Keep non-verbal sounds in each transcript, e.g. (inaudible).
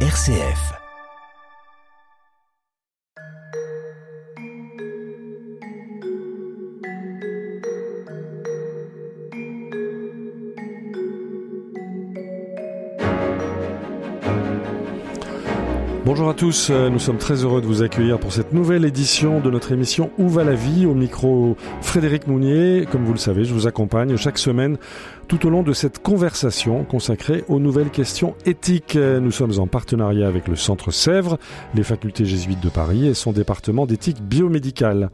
RCF. Bonjour à tous, euh, nous sommes très heureux de vous accueillir pour cette nouvelle édition de notre émission Où va la vie Au micro Frédéric Mounier. Comme vous le savez, je vous accompagne chaque semaine tout au long de cette conversation consacrée aux nouvelles questions éthiques. Nous sommes en partenariat avec le Centre Sèvres, les facultés jésuites de Paris et son département d'éthique biomédicale.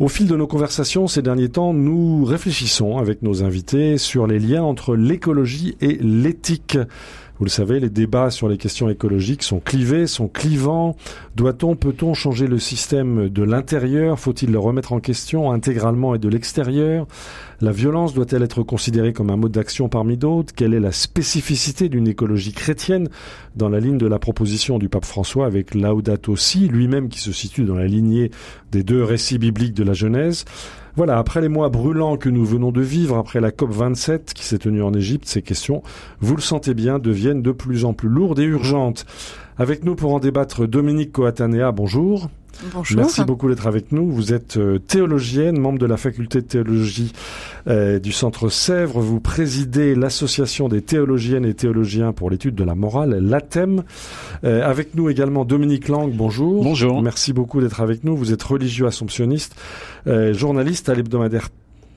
Au fil de nos conversations ces derniers temps, nous réfléchissons avec nos invités sur les liens entre l'écologie et l'éthique. Vous le savez, les débats sur les questions écologiques sont clivés, sont clivants. Doit-on, peut-on changer le système de l'intérieur? Faut-il le remettre en question intégralement et de l'extérieur? La violence doit-elle être considérée comme un mode d'action parmi d'autres? Quelle est la spécificité d'une écologie chrétienne? Dans la ligne de la proposition du pape François avec Laudato Si, lui-même qui se situe dans la lignée des deux récits bibliques de la Genèse voilà, après les mois brûlants que nous venons de vivre, après la COP 27 qui s'est tenue en Égypte, ces questions, vous le sentez bien, deviennent de plus en plus lourdes et urgentes. Avec nous pour en débattre, Dominique Coatanea, bonjour. Bonjour. Merci beaucoup d'être avec nous. Vous êtes euh, théologienne, membre de la faculté de théologie euh, du Centre Sèvres. Vous présidez l'association des théologiennes et théologiens pour l'étude de la morale, l'ATEM. Euh, avec nous également Dominique Lang, bonjour. Bonjour. Merci beaucoup d'être avec nous. Vous êtes religieux assomptionniste, euh, journaliste à l'hebdomadaire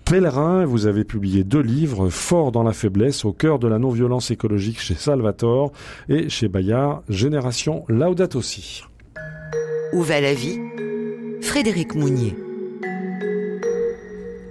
Pèlerin, vous avez publié deux livres, Fort dans la faiblesse, au cœur de la non-violence écologique chez Salvatore et chez Bayard, Génération Laudato Si. Où va la vie? Frédéric Mounier.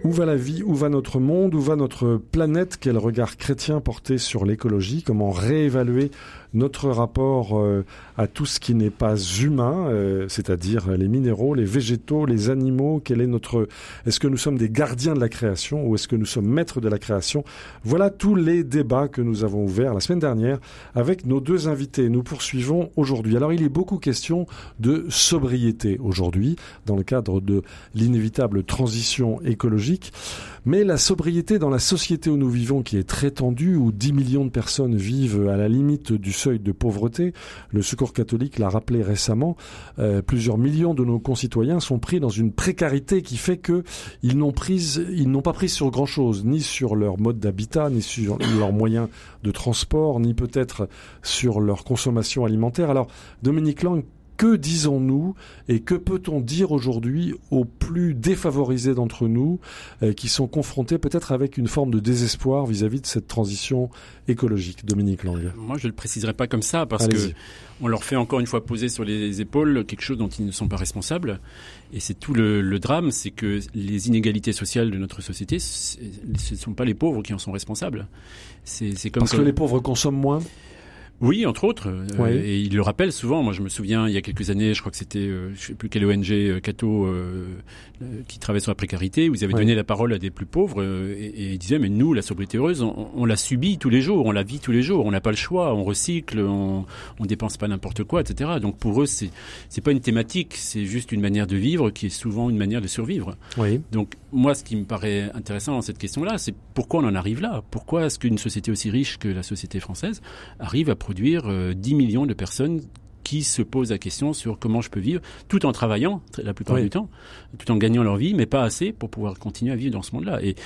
Où va la vie Où va notre monde Où va notre planète? Quel regard chrétien porter sur l'écologie? Comment réévaluer notre rapport euh, à tout ce qui n'est pas humain, euh, c'est-à-dire les minéraux, les végétaux, les animaux, quel est notre est-ce que nous sommes des gardiens de la création ou est-ce que nous sommes maîtres de la création? Voilà tous les débats que nous avons ouverts la semaine dernière avec nos deux invités. Nous poursuivons aujourd'hui. Alors il est beaucoup question de sobriété aujourd'hui dans le cadre de l'inévitable transition écologique, mais la sobriété dans la société où nous vivons qui est très tendue où 10 millions de personnes vivent à la limite du seuil de pauvreté. Le Secours catholique l'a rappelé récemment. Euh, plusieurs millions de nos concitoyens sont pris dans une précarité qui fait que ils n'ont pas pris sur grand chose, ni sur leur mode d'habitat, ni sur leurs moyens de transport, ni peut-être sur leur consommation alimentaire. Alors, Dominique Lang, que disons-nous et que peut-on dire aujourd'hui aux plus défavorisés d'entre nous euh, qui sont confrontés peut-être avec une forme de désespoir vis-à-vis de cette transition écologique Dominique Lang. Moi, je ne le préciserai pas comme ça parce que on leur fait encore une fois poser sur les épaules quelque chose dont ils ne sont pas responsables. Et c'est tout le, le drame, c'est que les inégalités sociales de notre société, ce ne sont pas les pauvres qui en sont responsables. C'est comme parce que les pauvres consomment moins? Oui, entre autres. Euh, oui. et il le rappelle souvent. Moi, je me souviens, il y a quelques années, je crois que c'était, euh, je sais plus quelle ONG, euh, Cato, euh, qui travaillait sur la précarité, où ils avaient oui. donné la parole à des plus pauvres et, et ils disaient, mais nous, la sobriété heureuse, on, on, la subit tous les jours, on la vit tous les jours, on n'a pas le choix, on recycle, on, on dépense pas n'importe quoi, etc. Donc pour eux, c'est c'est pas une thématique, c'est juste une manière de vivre qui est souvent une manière de survivre. Oui. Donc moi, ce qui me paraît intéressant dans cette question-là, c'est pourquoi on en arrive là? Pourquoi est-ce qu'une société aussi riche que la société française arrive à produire euh, 10 millions de personnes qui se posent la question sur comment je peux vivre, tout en travaillant la plupart oui. du temps, tout en gagnant leur vie, mais pas assez pour pouvoir continuer à vivre dans ce monde-là. Et,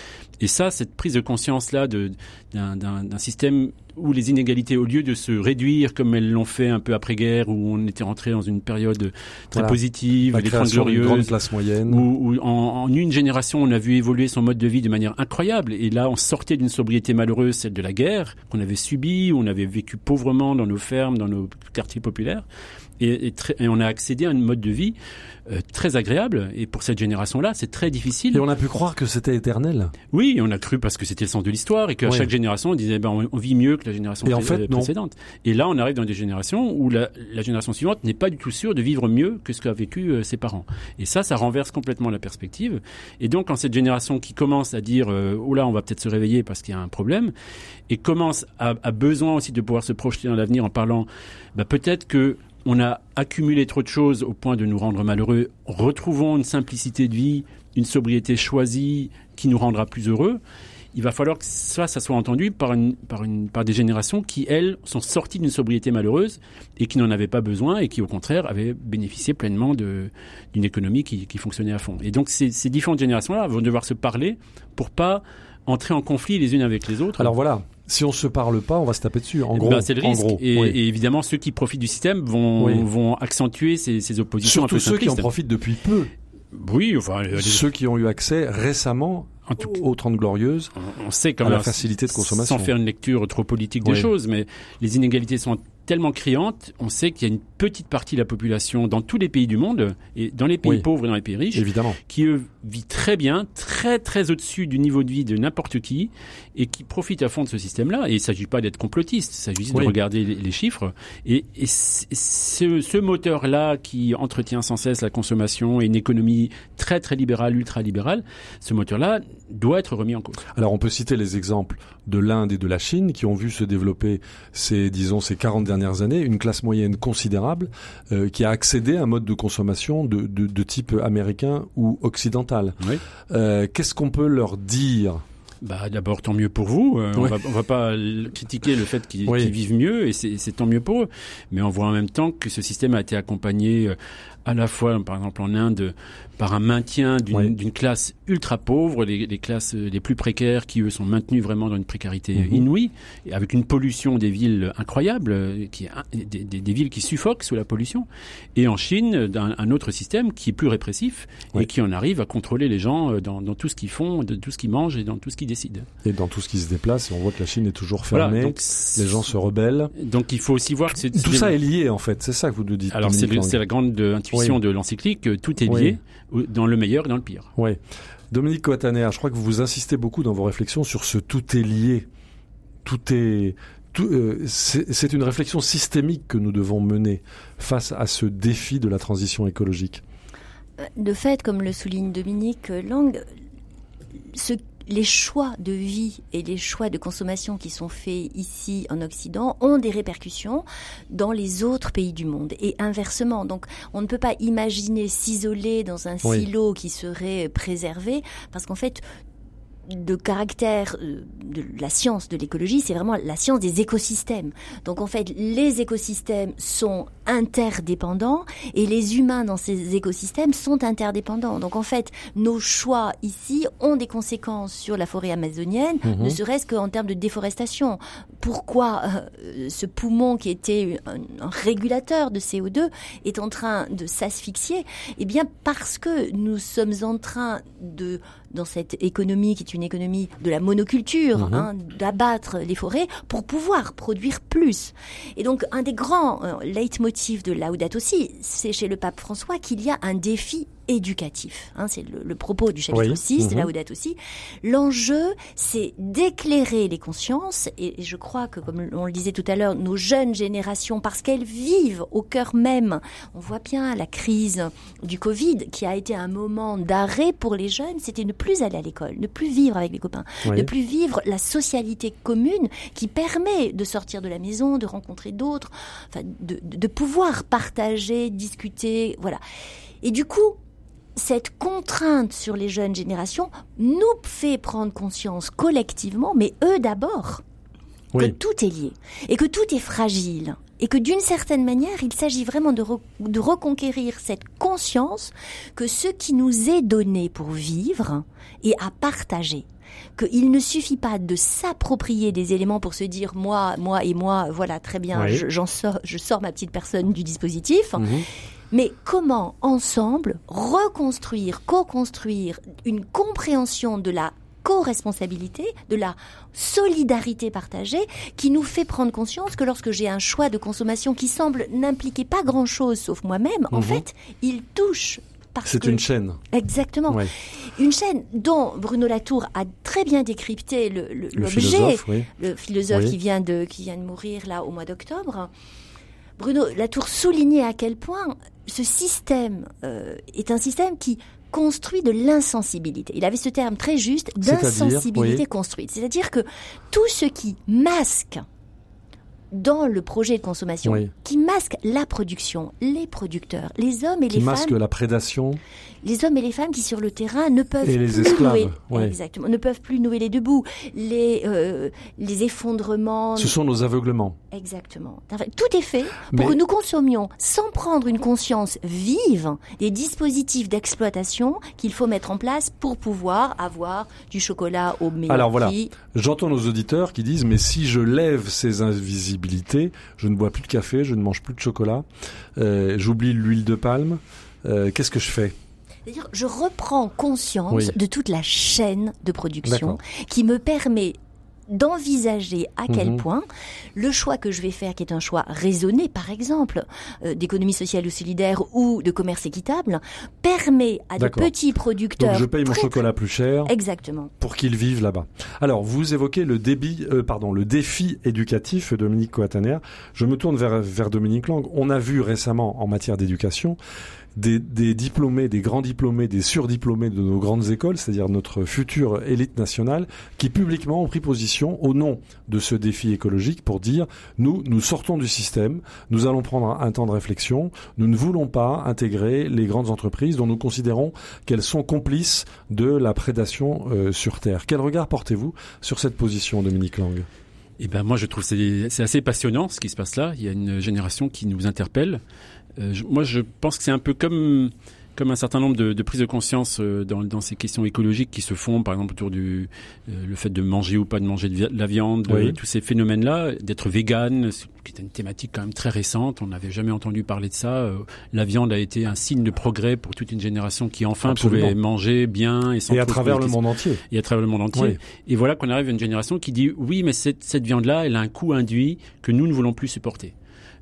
et ça, cette prise de conscience-là d'un système où les inégalités, au lieu de se réduire comme elles l'ont fait un peu après-guerre, où on était rentré dans une période très voilà. positive, les Trente Glorieuses, grande classe moyenne, où, où en, en, une génération, on a vu évoluer son mode de vie de manière incroyable. Et là, on sortait d'une sobriété malheureuse, celle de la guerre, qu'on avait subie, où on avait vécu pauvrement dans nos fermes, dans nos quartiers populaires. Et, et, très, et, on a accédé à un mode de vie euh, très agréable. Et pour cette génération-là, c'est très difficile. Et on a pu croire que c'était éternel. Oui, on a cru parce que c'était le sens de l'histoire et qu'à oui. chaque génération, on disait ben, on, on, vit mieux que la génération et en fait, précédente. Non. Et là, on arrive dans des générations où la, la génération suivante n'est pas du tout sûre de vivre mieux que ce qu'a vécu euh, ses parents. Et ça, ça renverse complètement la perspective. Et donc, quand cette génération qui commence à dire euh, oh là, on va peut-être se réveiller parce qu'il y a un problème, et commence à, à, besoin aussi de pouvoir se projeter dans l'avenir en parlant, ben, peut-être que on a accumulé trop de choses au point de nous rendre malheureux. Retrouvons une simplicité de vie, une sobriété choisie qui nous rendra plus heureux. il va falloir que ça, ça soit entendu par, une, par, une, par des générations qui, elles, sont sorties d'une sobriété malheureuse et qui n'en avaient pas besoin et qui, au contraire, avaient bénéficié pleinement d'une économie qui, qui, fonctionnait à fond. Et donc, ces, ces différentes générations-là vont devoir se parler pour pas entrer en conflit les unes avec les autres. Alors voilà, si on se parle pas, on va se taper dessus. En gros, ben, c'est le risque. Et, évidemment, ceux qui profitent du système vont, vont accentuer ces, ces oppositions. Surtout ceux qui en profitent depuis peu. Oui, enfin, ceux qui ont eu accès récemment en tout aux 30 glorieuses, on sait quand même la facilité de consommation. Sans faire une lecture trop politique des choses, mais les inégalités sont tellement criante, on sait qu'il y a une petite partie de la population dans tous les pays du monde, et dans les pays pauvres et dans les pays riches, Évidemment. qui eux, vit très bien, très très au-dessus du niveau de vie de n'importe qui, et qui profite à fond de ce système-là. Et il ne s'agit pas d'être complotiste, il s'agit de regarder les, chiffres. Et, et ce, ce moteur-là qui entretient sans cesse la consommation et une économie très très libérale, ultra-libérale, ce moteur-là doit être remis en cause. Alors on peut citer les exemples de l'Inde et de la Chine qui ont vu se développer ces, disons, ces 40 dernières années, une classe moyenne considérable euh, qui a accédé à un mode de consommation de, de, de type américain ou occidental. Oui. Euh, Qu'est-ce qu'on peut leur dire? Bah, d'abord, tant mieux pour vous. Euh, on, va, on va pas critiquer le fait qu'ils vivent mieux, et c'est tant mieux pour eux. Mais on voit en même temps que ce système a été accompagné à la fois, par exemple en Inde, par un maintien d'une classe ultra pauvre, les, les, classes les plus précaires qui, eux, sont maintenues vraiment dans une précarité mhm. inouïe, et avec une pollution des villes incroyable, qui, des, des, des, villes qui suffoquent sous la pollution. Et en Chine, un, un autre système qui est plus répressif et qui en arrive à contrôler les gens euh, dans, dans tout ce qu'ils font, de tout ce qu'ils mangent et dans tout ce qu'ils décident. Et dans tout ce qui se déplace, on voit que la Chine est toujours fermée, voilà, donc, les gens se rebellent. Donc il faut aussi voir que tout ça est lié en fait, c'est ça que vous nous dites. Alors c'est la grande intuition oui. de l'encyclique, tout est lié. Oui dans le meilleur et dans le pire. Oui. Dominique Coataner, je crois que vous insistez beaucoup dans vos réflexions sur ce tout est lié. Tout est. Euh, c'est une réflexion systémique que nous devons mener face à ce défi de la transition écologique. De fait, comme le souligne Dominique Lang, ce les choix de vie et les choix de consommation qui sont faits ici en Occident ont des répercussions dans les autres pays du monde et inversement. Donc on ne peut pas imaginer s'isoler dans un oui. silo qui serait préservé parce qu'en fait de caractère euh, de la science de l'écologie, c'est vraiment la science des écosystèmes. Donc en fait, les écosystèmes sont interdépendants et les humains dans ces écosystèmes sont interdépendants. Donc en fait, nos choix ici ont des conséquences sur la forêt amazonienne, mmh. ne serait-ce qu'en termes de déforestation. Pourquoi euh, ce poumon qui était un, un, régulateur de CO2 est en train de s'asphyxier? Eh bien parce que nous sommes en train de dans cette économie qui est une économie de la monoculture, mmh. hein, d'abattre les forêts pour pouvoir produire plus. Et donc un des grands euh, leitmotifs de Laudato aussi, c'est chez le pape François qu'il y a un défi éducatif. Hein, c'est le, le, propos du chapitre oui. 6 de mmh. date aussi. L'enjeu, c'est d'éclairer les consciences, et, et, je crois que, comme on le disait tout à l'heure, nos jeunes générations, parce qu'elles vivent au cœur même, on voit bien la crise du Covid, qui a été un moment d'arrêt pour les jeunes, c'était ne plus aller à l'école, ne plus vivre avec les copains, oui. ne plus vivre la socialité commune qui permet de sortir de la maison, de rencontrer d'autres, enfin, de, de pouvoir partager, discuter, voilà. Et du coup, cette contrainte sur les jeunes générations nous fait prendre conscience collectivement, mais eux d'abord, oui. que tout est lié et que tout est fragile. Et que d'une certaine manière, il s'agit vraiment de, re de, reconquérir cette conscience que ce qui nous est donné pour vivre est à partager. Qu'il ne suffit pas de s'approprier des éléments pour se dire moi, moi et moi, voilà très bien, oui. j'en sors, je sors ma petite personne du dispositif. Mmh mais comment ensemble reconstruire, co-construire une compréhension de la co-responsabilité, de la solidarité partagée, qui nous fait prendre conscience que lorsque j'ai un choix de consommation qui semble n'impliquer pas grand-chose sauf moi-même, mmh. en fait, il touche c'est une chaîne. Exactement. Ouais. Une chaîne dont Bruno Latour a très bien décrypté l'objet, le, le, philosophe, oui. le philosophe oui. qui, vient de, qui vient de mourir là au mois d'octobre. Bruno Latour soulignait à quel point ce système euh, est un système qui construit de l'insensibilité. Il avait ce terme très juste d'insensibilité oui. construite. C'est-à-dire que tout ce qui masque dans le projet de consommation Oui. qui masque la production, les producteurs, les hommes et Qui les masque femmes, la prédation. les hommes et les femmes qui sur le terrain ne peuvent Et les plus esclaves, nouer, ouais. exactement, ne peuvent plus nouer les deux bouts, les euh, les effondrements, Ce sont nos aveuglements. exactement. Tout est fait pour Mais- que nous consommions sans prendre une conscience vive des dispositifs d'exploitation qu'il faut mettre en place pour pouvoir avoir du chocolat au meilleur Alors voilà. J'entends nos auditeurs qui disent mais si je lève ces je ne bois plus de café, je ne mange plus de chocolat, euh, j'oublie l'huile de palme, euh, qu'est-ce que je fais? Je reprends conscience Oui. de toute la chaîne de production qui me permet d'envisager à quel Mhm. point le choix que je vais faire, qui est un choix raisonné, par exemple, euh, d'économie sociale ou solidaire ou de commerce équitable, permet à de D'accord. petits producteurs... Donc je paye mon très- chocolat plus cher Exactement. pour qu'ils vivent là-bas. Alors vous évoquez le débit, euh, pardon, le défi éducatif, Dominique Coataner. Je me tourne vers, vers Dominique Lang. On a vu récemment en matière d'éducation des, des diplômés, des grands diplômés, des surdiplômés de nos grandes écoles, c'est-à-dire notre future élite nationale, qui publiquement ont pris position au nom de ce défi écologique pour dire nous, nous sortons du système, nous allons prendre un temps de réflexion, nous ne voulons pas intégrer les grandes entreprises dont nous considérons qu'elles sont complices de la prédation euh, sur Terre. Quel regard portez-vous sur cette position, Dominique Lang? Eh ben moi je trouve c'est c'est assez passionnant ce qui se passe là. Il y a une génération qui nous interpelle. Euh, moi je pense que c'est un peu comme comme un certain nombre de, de prises de conscience euh, dans, dans ces questions écologiques qui se font, par exemple autour du euh, le fait de manger ou pas de manger de la viande, Oui. euh, tous ces phénomènes-là, d'être vegan, qui est une thématique quand même très récente. On n'avait jamais entendu parler de ça. La viande a été un signe de progrès pour toute une génération qui enfin Absolument. pouvait manger bien et sans Et à travers le de monde entier. et à travers le monde entier. Oui. Et voilà qu'on arrive à une génération qui dit oui, mais cette, cette viande-là, elle a un coût induit que nous ne voulons plus supporter.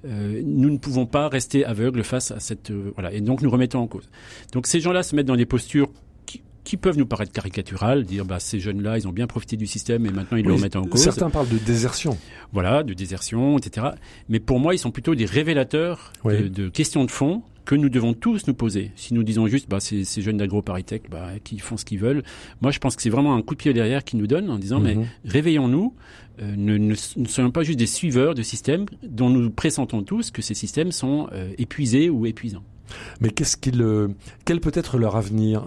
Euh, nous ne pouvons pas rester aveugles face à cette euh, voilà et donc nous remettons en cause. Donc ces gens-là se mettent dans des postures qui, qui peuvent nous paraître caricaturales, dire bah ces jeunes-là ils ont bien profité du système et maintenant ils le remettent en cause. Certains parlent de désertion. Voilà, de désertion, etc. Mais pour moi ils sont plutôt des révélateurs Oui. de, de questions de fond que nous devons tous nous poser. Si nous disons juste, bah, ces, ces jeunes d'AgroParisTech, bah, qui font ce qu'ils veulent, moi je pense que c'est vraiment un coup de pied derrière qu'ils nous donnent en disant, mais Mhm. réveillons-nous, euh, ne, ne, ne soyons pas juste des suiveurs de systèmes dont nous pressentons tous que ces systèmes sont euh, épuisés ou épuisants. Mais qu'est-ce qu'il, euh, quel peut être leur avenir?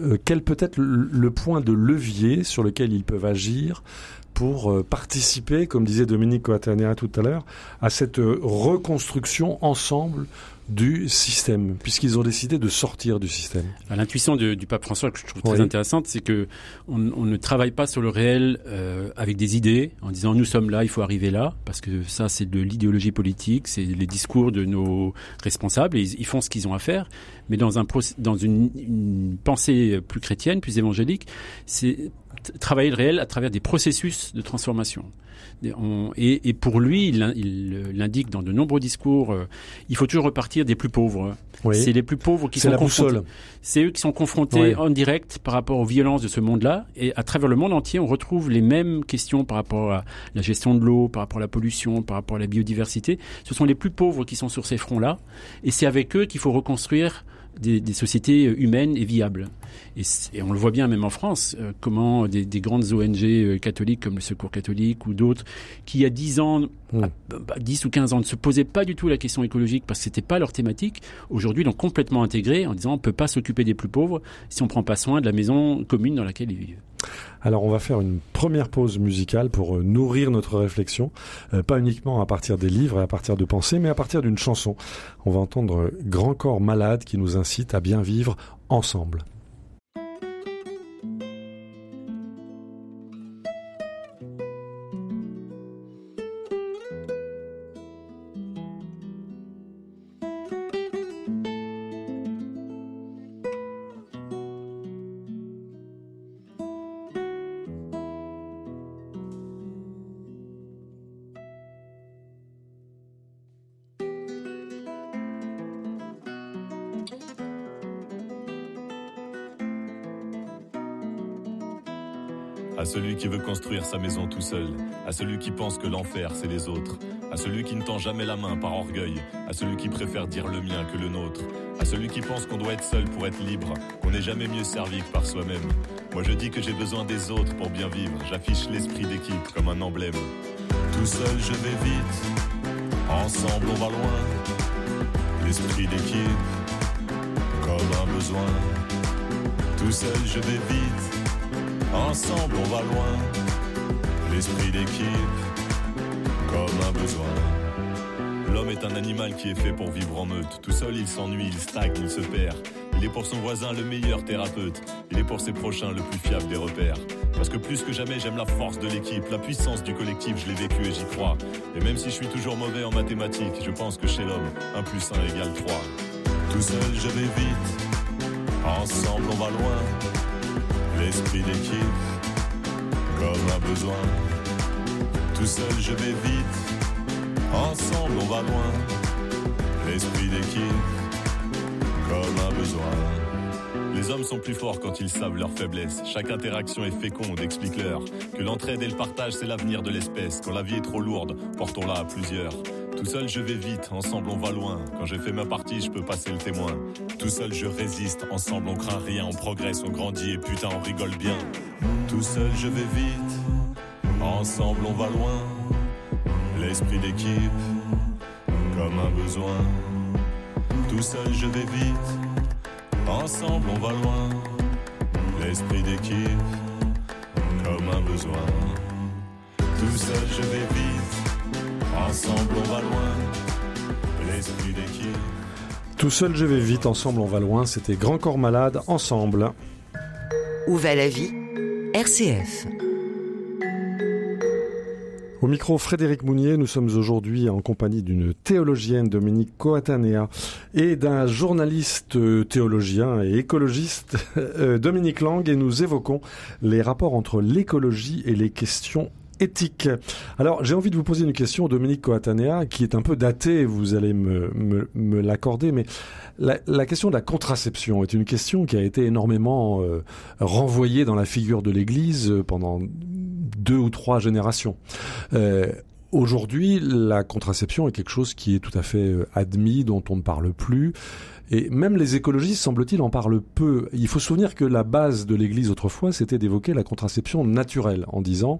Euh, Quel peut être le, le point de levier sur lequel ils peuvent agir pour participer, comme disait Dominique Coatanera tout à l'heure, à cette reconstruction ensemble du système, puisqu'ils ont décidé de sortir du système. À L'intuition de- du pape François que je trouve très Oui. intéressante, c'est que on, on ne travaille pas sur le réel euh, avec des idées, en disant nous sommes là, il faut arriver là, parce que ça c'est de l'idéologie politique, c'est les discours de nos responsables, et ils, ils font ce qu'ils ont à faire. Mais dans un dans une, une pensée plus chrétienne, plus évangélique, c'est travailler le réel à travers des processus de transformation. On- et, et pour lui, il, euh, l'indique dans de nombreux discours, euh, il faut toujours repartir des plus pauvres. Oui. C'est les plus pauvres qui sont la confrontés. C'est eux qui sont confrontés en direct par rapport aux violences de ce monde-là. Et à travers le monde entier, on retrouve les mêmes questions par rapport à la gestion de l'eau, par rapport à la pollution, par rapport à la biodiversité. Ce sont les plus pauvres qui sont sur ces fronts-là. Et c'est avec eux qu'il faut reconstruire des, des sociétés euh, humaines et viables. Et, on le voit bien même en France, euh, comment des, des grandes ONG euh, catholiques comme le Secours catholique ou d'autres, qui il y a 10 ans, Mm. à- bah, 10 ou 15 ans, ne se posaient pas du tout la question écologique parce que c'était pas leur thématique, aujourd'hui l'ont complètement intégré en disant on peut pas s'occuper des plus pauvres si on prend pas soin de la maison commune dans laquelle ils vivent. Alors on va faire une première pause musicale pour euh, nourrir notre réflexion, euh, pas uniquement à partir des livres et à partir de pensées, mais à partir d'une chanson. On va entendre Grand Corps Malade qui nous incite à bien vivre ensemble. À celui qui veut construire sa maison tout seul, à celui qui pense que l'enfer c'est les autres, à celui qui ne tend jamais la main par orgueil, à celui qui préfère dire le mien que le nôtre, à celui qui pense qu'on doit être seul pour être libre, qu'on n'est jamais mieux servi que par soi-même. Moi je dis que j'ai besoin des autres pour bien vivre, j'affiche l'esprit d'équipe comme un emblème. Tout seul je vais vite, ensemble on va loin. L'esprit d'équipe, comme un besoin. Tout seul je vais vite, ensemble on va loin. L'esprit d'équipe, comme un besoin. L'homme est un animal qui est fait pour vivre en meute. Tout seul, il s'ennuie, il stagne, il se perd. Il est pour son voisin le meilleur thérapeute. Il est pour ses prochains le plus fiable des repères. Parce que plus que jamais, j'aime la force de l'équipe, la puissance du collectif, je l'ai vécu et j'y crois. Et même si je suis toujours mauvais en mathématiques, je pense que chez l'homme, 1 plus 1 égale 3. Tout seul, je vais vite. Ensemble, on va loin. L'esprit d'équipe, comme un besoin. Tout seul, je vais vite. Ensemble, on va loin. L'esprit d'équipe, comme un besoin. Les hommes sont plus forts quand ils savent leurs faiblesses. Chaque interaction est féconde, explique-leur que l'entraide et le partage, c'est l'avenir de l'espèce. Quand la vie est trop lourde, portons-la à plusieurs. Tout seul, je vais vite, ensemble, on va loin. Quand j'ai fait ma partie, je peux passer le témoin. Tout seul, je résiste, ensemble, on craint rien, on progresse, on grandit et putain, on rigole bien. Tout seul, je vais vite, ensemble, on va loin. L'esprit d'équipe, comme un besoin. Tout seul, je vais vite. Ensemble, on va loin. L'esprit d'équipe, comme un besoin. Tout seul, je vais vite. Ensemble, on va loin. L'esprit d'équipe. Tout seul, je vais vite. Ensemble, on va loin. C'était Grand Corps Malade, ensemble. Où va la vie RCF. Au micro Frédéric Mounier, nous sommes aujourd'hui en compagnie d'une théologienne, Dominique Coatanea, et d'un journaliste théologien et écologiste, (laughs) euh, Dominique Lang, et nous évoquons les rapports entre l'écologie et les questions éthiques. Alors, j'ai envie de vous poser une question, Dominique Coatanea, qui est un peu datée, vous allez me, l'accorder, mais la, question de la contraception est une question qui a été énormément euh, renvoyée dans la figure de l'Église pendant deux ou trois générations. Euh, Aujourd'hui, la contraception est quelque chose qui est tout à fait admis, dont on ne parle plus. Et même les écologistes, semble-t-il, en parlent peu. Il faut se souvenir que la base de l'Église autrefois, c'était d'évoquer la contraception naturelle, en disant,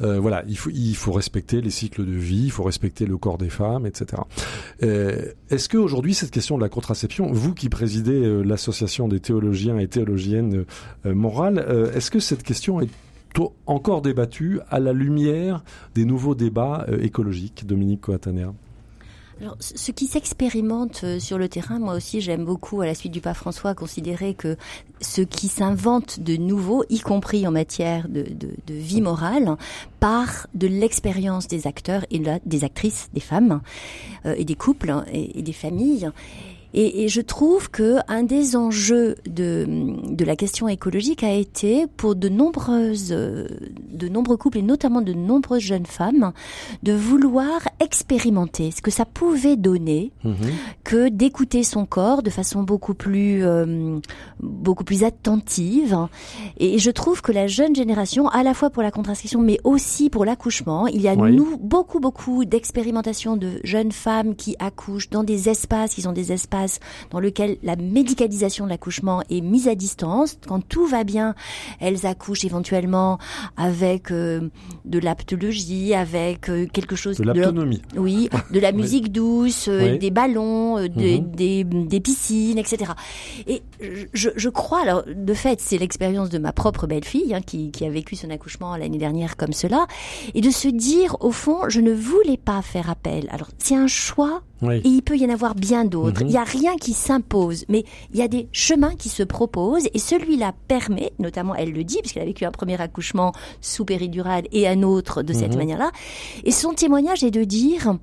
euh, voilà, il faut, il faut respecter les cycles de vie, il faut respecter le corps des femmes, etc. Euh, Est-ce que aujourd'hui cette question de la contraception, vous qui présidez euh, l'association des théologiens et théologiennes euh, morales, est-ce que cette question est encore débattue à la lumière des nouveaux débats euh, écologiques, Dominique Coatanea alors, ce qui s'expérimente sur le terrain, moi aussi j'aime beaucoup, à la suite du pape François, considérer que ce qui s'invente de nouveau, y compris en matière de, vie morale, part de l'expérience des acteurs et des actrices, des femmes euh, et des couples et, et des familles. Et, et, je trouve que un des enjeux de, de la question écologique a été pour de nombreuses, de nombreux couples et notamment de nombreuses jeunes femmes de vouloir expérimenter ce que ça pouvait donner Mhm. mmh. que d'écouter son corps de façon beaucoup plus, euh, beaucoup plus attentive. Et je trouve que la jeune génération, à la fois pour la contraception mais aussi pour l'accouchement, il y a Oui. nous beaucoup beaucoup d'expérimentation de jeunes femmes qui accouchent dans des espaces qui sont des espaces dans lequel la médicalisation de l'accouchement est mise à distance. Quand tout va bien, elles accouchent éventuellement avec euh, de l'aptologie, avec euh, quelque chose De l'autonomie. oui, de la (laughs) musique douce, euh, Oui. des ballons, des, Mhm. des, des piscines, etc. Et je, je crois, alors de fait, c'est l'expérience de ma propre belle-fille hein, qui, qui a vécu son accouchement l'année dernière comme cela, et de se dire, au fond, je ne voulais pas faire appel. Alors, c'est un choix Oui. et il peut y en avoir bien d'autres. Mhm. Il n'y a rien qui s'impose, mais il y a des chemins qui se proposent et celui-là permet, notamment elle le dit, puisqu'elle a vécu un premier accouchement sous péridurale et un autre de cette Mhm. manière-là. Et son témoignage est de dire,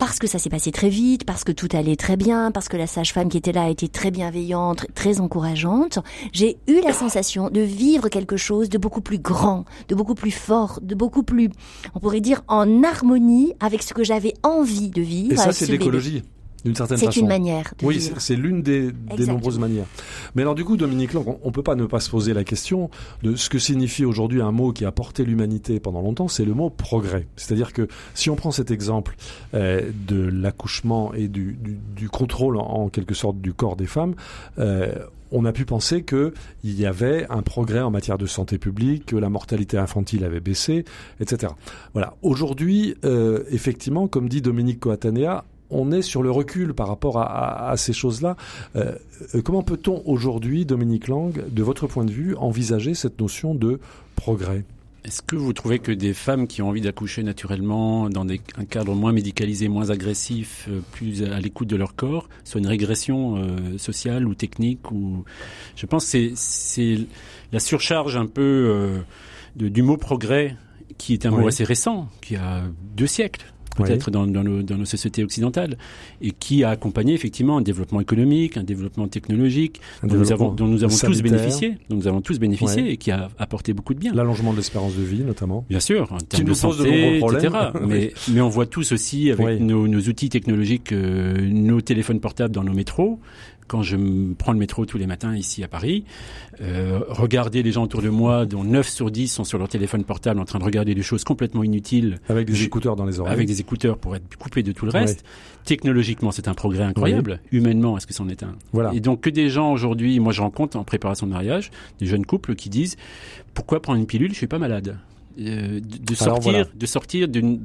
parce que ça s'est passé très vite, parce que tout allait très bien, parce que la sage-femme qui était là était très bienveillante, très encourageante, j'ai eu la sensation de vivre quelque chose de beaucoup plus grand, de beaucoup plus fort, de beaucoup plus, on pourrait dire, en harmonie avec ce que j'avais envie de vivre. Et ça, c'est ce de l'écologie, d'une certaine C'est façon. une manière de Oui, c'est- c'est l'une des, des nombreuses manières. Mais alors du coup, Dominique Lang, on ne peut pas ne pas se poser la question de ce que signifie aujourd'hui un mot qui a porté l'humanité pendant longtemps, c'est le mot progrès. C'est-à-dire que si on prend cet exemple euh, de l'accouchement et du, du, du contrôle en, en quelque sorte du corps des femmes, euh, on a pu penser qu'il y avait un progrès en matière de santé publique, que la mortalité infantile avait baissé, etc. Voilà. Aujourd'hui, euh, effectivement, comme dit Dominique Coatanea, on est sur le recul par rapport à, ces choses-là. Euh, euh, comment peut-on aujourd'hui, Dominique Lang, de votre point de vue, envisager cette notion de progrès? Est-ce que vous trouvez que des femmes qui ont envie d'accoucher naturellement dans un cadre moins médicalisé, moins agressif, euh, plus à l'écoute de leur corps, soit une régression euh, sociale ou technique ou je pense que c'est la surcharge un peu euh, du mot progrès qui est un mot assez récent, qui a deux siècles peut-être dans, nos, sociétés occidentales, et qui a accompagné effectivement un développement économique, un développement technologique, dont, nous avons, dont, nous avons, tous bénéficié, dont nous avons tous bénéficié, et qui a apporté beaucoup de bien. L'allongement de l'espérance de vie, notamment. Bien sûr, en termes de santé, etc. (laughs) mais, mais on voit tous aussi, avec nos, outils technologiques, euh, nos téléphones portables dans nos métros, quand je prends le métro tous les matins ici à Paris, euh, regarder les gens autour de moi, dont 9 sur 10 sont sur leur téléphone portable en train de regarder des choses complètement inutiles. Avec des écouteurs dans les oreilles. Avec des écouteurs pour être coupés de tout le reste. Technologiquement, c'est un progrès incroyable. Humainement, est-ce que c'en est un? Voilà. Et donc que des gens aujourd'hui, moi je rencontre en préparation de mariage, des jeunes couples qui disent, pourquoi prendre une pilule, je suis pas malade euh, de, sortir, de sortir d'une,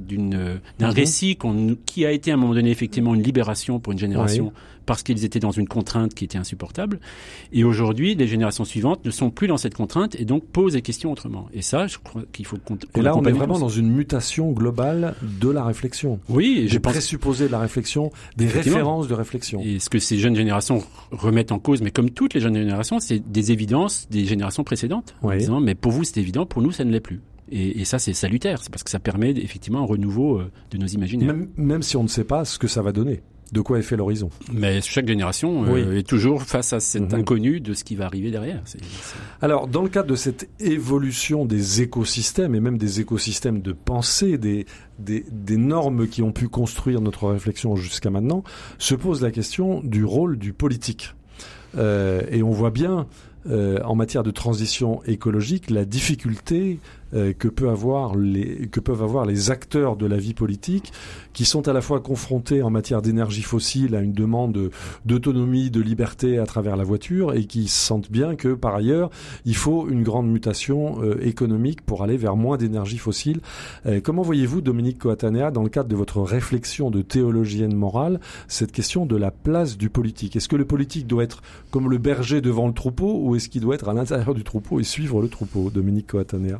d'un mhm. récit qui a été à un moment donné effectivement une libération pour une génération parce qu'ils étaient dans une contrainte qui était insupportable. Et aujourd'hui, les générations suivantes ne sont plus dans cette contrainte et donc posent des questions autrement. Et ça, je crois qu'il faut qu'on. et là, on est vraiment dans une mutation globale de la réflexion. Oui, j'ai présupposé de la réflexion, des références de réflexion. Et ce que ces jeunes générations remettent en cause, mais comme toutes les jeunes générations, c'est des évidences des générations précédentes. En disant, mais pour vous, c'est évident, pour nous, ça ne l'est plus. Et, et, ça, c'est salutaire, c'est parce que ça permet effectivement un renouveau euh, de nos imaginaires. Même, même, si on ne sait pas ce que ça va donner, de quoi est fait l'horizon? Mais chaque génération euh, est toujours face à cet mhm. inconnu de ce qui va arriver derrière. Alors, dans le cadre de cette évolution des écosystèmes, et même des écosystèmes de pensée, des, des, des normes qui ont pu construire notre réflexion jusqu'à maintenant, se pose la question du rôle du politique. Euh, et on voit bien euh, en matière de transition écologique la difficulté euh, que, peut avoir les, que peuvent avoir les acteurs de la vie politique qui sont à la fois confrontés en matière d'énergie fossile à une demande d'autonomie, de liberté à travers la voiture et qui sentent bien que par ailleurs il faut une grande mutation euh, économique pour aller vers moins d'énergie fossile. Euh, comment voyez-vous, Dominique Coatanea, dans le cadre de votre réflexion de théologienne morale, cette question de la place du politique? Est-ce que le politique doit être comme le berger devant le troupeau ou est-ce qu'il doit être à l'intérieur du troupeau et suivre le troupeau, Dominique Coatanea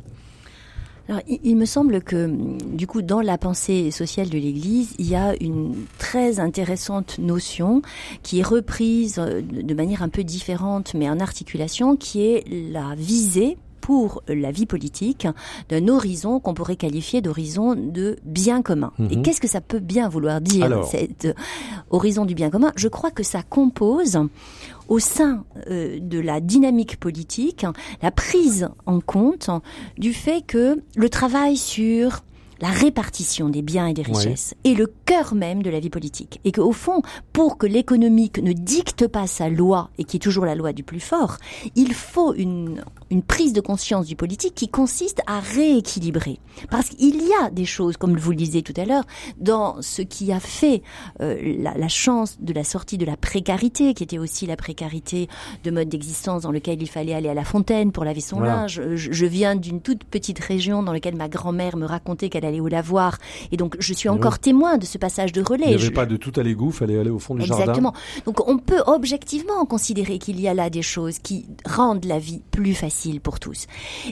alors, il, me semble que, du coup, dans la pensée sociale de l'Église, il y a une très intéressante notion qui est reprise euh, de manière un peu différente, mais en articulation, qui est la visée pour la vie politique d'un horizon qu'on pourrait qualifier d'horizon de bien commun. Et mhm. qu'est-ce que ça peut bien vouloir dire, cet euh, horizon du bien commun? Je crois que ça compose au sein euh, de la dynamique politique la prise en compte du fait que le travail sur la répartition des biens et des richesses est le cœur même de la vie politique. Et qu'au fond, pour que l'économique ne dicte pas sa loi, et qui est toujours la loi du plus fort, il faut une, une prise de conscience du politique qui consiste à rééquilibrer. Parce qu'il y a des choses, comme vous le disiez tout à l'heure, dans ce qui a fait euh, la, la, chance de la sortie de la précarité, qui était aussi la précarité de mode d'existence dans lequel il fallait aller à la fontaine pour laver son linge. Je, je viens d'une toute petite région dans laquelle ma grand-mère me racontait qu'elle aller au lavoir. Et donc, je suis encore témoin de ce passage de relais. Il n'y avait pas de tout à l'égout, fallait aller au fond du jardin. Exactement. Donc, on peut objectivement considérer qu'il y a là des choses qui rendent la vie plus facile pour tous.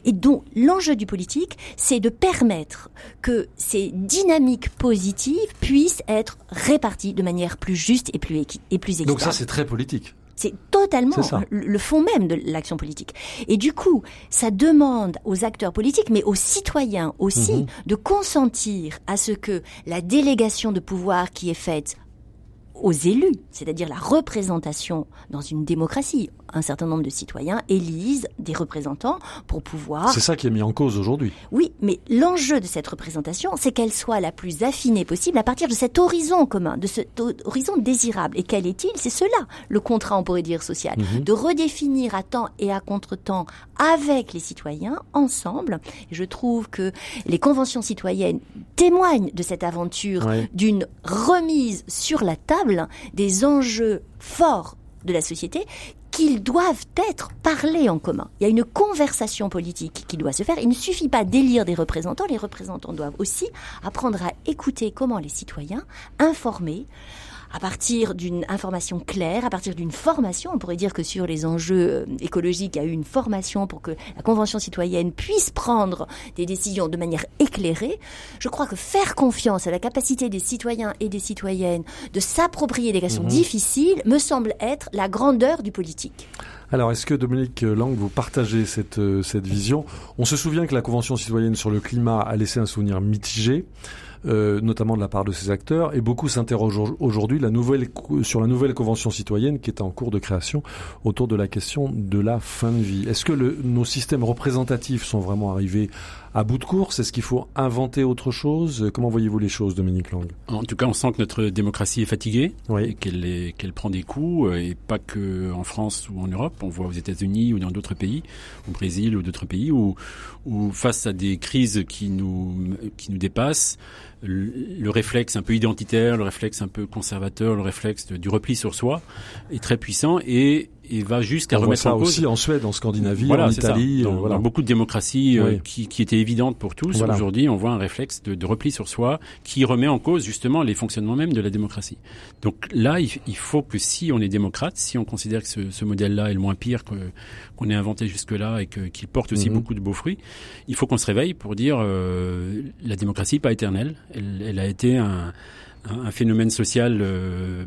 Et donc, l'enjeu du politique, c'est de permettre que ces dynamiques positives puissent être réparties de manière plus juste et plus, et plus équitable. Donc ça, c'est très politique. C'est totalement le fond même de l'action politique. Et du coup, ça demande aux acteurs politiques, mais aux citoyens aussi, mhm. de consentir à ce que la délégation de pouvoir qui est faite aux élus, c'est-à-dire la représentation dans une démocratie. Un certain nombre de citoyens élisent des représentants pour pouvoir... C'est ça qui est mis en cause aujourd'hui. Oui, mais l'enjeu de cette représentation, c'est qu'elle soit la plus affinée possible à partir de cet horizon commun, de cet horizon désirable. Et quel est-il? C'est cela, le contrat, on pourrait dire, social. Mhm. De redéfinir à temps et à contre-temps avec les citoyens, ensemble. Et je trouve que les conventions citoyennes témoignent de cette aventure d'une remise sur la table des enjeux forts de la société qu'ils doivent être parlés en commun. Il y a une conversation politique qui doit se faire. Il ne suffit pas d'élire des représentants. Les représentants doivent aussi apprendre à écouter comment les citoyens, informés, à partir d'une information claire, à partir d'une formation. On pourrait dire que sur les enjeux euh, écologiques, il y a eu une formation pour que la Convention citoyenne puisse prendre des décisions de manière éclairée. Je crois que faire confiance à la capacité des citoyens et des citoyennes de s'approprier des questions mhm. difficiles me semble être la grandeur du politique. Alors, est-ce que Dominique Lang, vous partagez cette, euh, cette vision? On se souvient que la Convention citoyenne sur le climat a laissé un souvenir mitigé. Euh, notamment de la part de ces acteurs, et beaucoup s'interrogent aujourd'hui sur la nouvelle convention citoyenne qui est en cours de création autour de la question de la fin de vie. Est-ce que nos systèmes représentatifs sont vraiment arrivés à bout de course Est-ce qu'il faut inventer autre chose? Comment voyez-vous les choses, Dominique Lang? En tout cas, on sent que notre démocratie est fatiguée, et qu'elle prend des coups, euh, et pas que en France ou en Europe. On voit aux États-Unis ou dans d'autres pays, au Brésil ou d'autres pays, où, où face à des crises qui nous qui nous dépassent, le réflexe un peu identitaire, le réflexe un peu conservateur, le réflexe du repli sur soi est très puissant et et va jusqu'à remettre ça en cause. aussi en Suède, en Scandinavie, en Italie, dans, euh, voilà. beaucoup de démocraties euh, qui, qui, étaient évidentes pour tous. Aujourd'hui, on voit un réflexe de, de, repli sur soi qui remet en cause justement les fonctionnements même de la démocratie. Donc là, il, il faut que si on est démocrate, si on considère que ce, ce modèle-là est le moins pire qu'on ait inventé jusque-là et qu'il porte aussi mhm. beaucoup de beaux fruits, il faut qu'on se réveille pour dire euh, la démocratie n'est pas éternelle. Elle, elle a été un, un, phénomène social euh,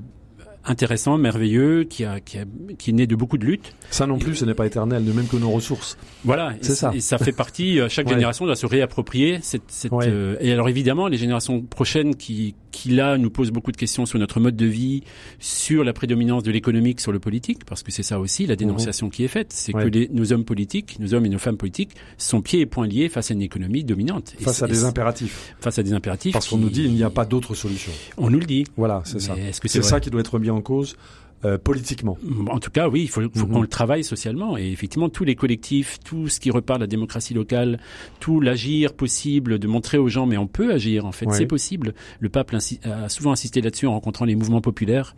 intéressant, merveilleux, qui, a, qui, a, qui est né de beaucoup de luttes. Ça non plus, ce n'est pas éternel, de même que nos ressources. Voilà, c'est ça. Et ça fait partie. Euh, chaque génération doit se réapproprier cette. cette euh, et alors évidemment, les générations prochaines qui, qui là nous posent beaucoup de questions sur notre mode de vie, sur la prédominance de l'économique sur le politique, parce que c'est ça aussi la dénonciation qui est faite, c'est que les, nos hommes politiques, nos hommes et nos femmes politiques, sont pieds et poings liés face à une économie dominante. Face à des impératifs. Face à des impératifs. Parce qu'on nous dit il n'y a pas d'autre solution. On nous le dit. Voilà, c'est ça. C'est ça qui doit être bien en cause euh, politiquement. En tout cas, oui, il faut, faut mhm. qu'on le travaille socialement. Et effectivement, tous les collectifs, tout ce qui repart de la démocratie locale, tout l'agir possible, de montrer aux gens, mais on peut agir, en fait, c'est possible. Le pape a souvent insisté là-dessus en rencontrant les mouvements populaires.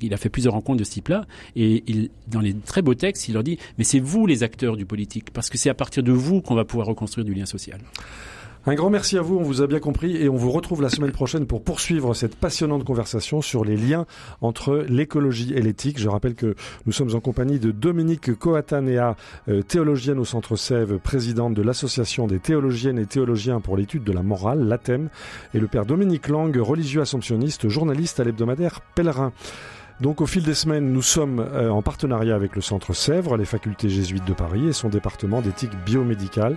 Il a fait plusieurs rencontres de ce type-là. Et il, dans les très beaux textes, il leur dit, mais c'est vous les acteurs du politique, parce que c'est à partir de vous qu'on va pouvoir reconstruire du lien social. Un grand merci à vous, on vous a bien compris et on vous retrouve la semaine prochaine pour poursuivre cette passionnante conversation sur les liens entre l'écologie et l'éthique. Je rappelle que nous sommes en compagnie de Dominique Coatanea, euh, théologienne au Centre Sève, présidente de l'Association des théologiennes et théologiens pour l'étude de la morale, l'ATEM, et le père Dominique Lang, religieux assomptionniste, journaliste à l'hebdomadaire Pèlerin. Donc au fil des semaines, nous sommes euh, en partenariat avec le Centre Sèvres, les facultés jésuites de Paris et son département d'éthique biomédicale.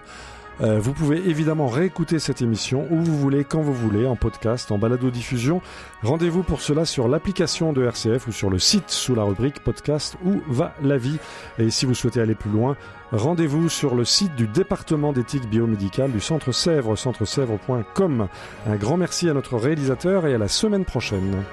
Euh, vous pouvez évidemment réécouter cette émission où vous voulez, quand vous voulez, en podcast, en balado-diffusion. Rendez-vous pour cela sur l'application de RCF ou sur le site sous la rubrique podcast Où va la vie? Et si vous souhaitez aller plus loin, rendez-vous sur le site du département d'éthique biomédicale du Centre Sèvres, centresèvres.com. Un grand merci à notre réalisateur et à la semaine prochaine.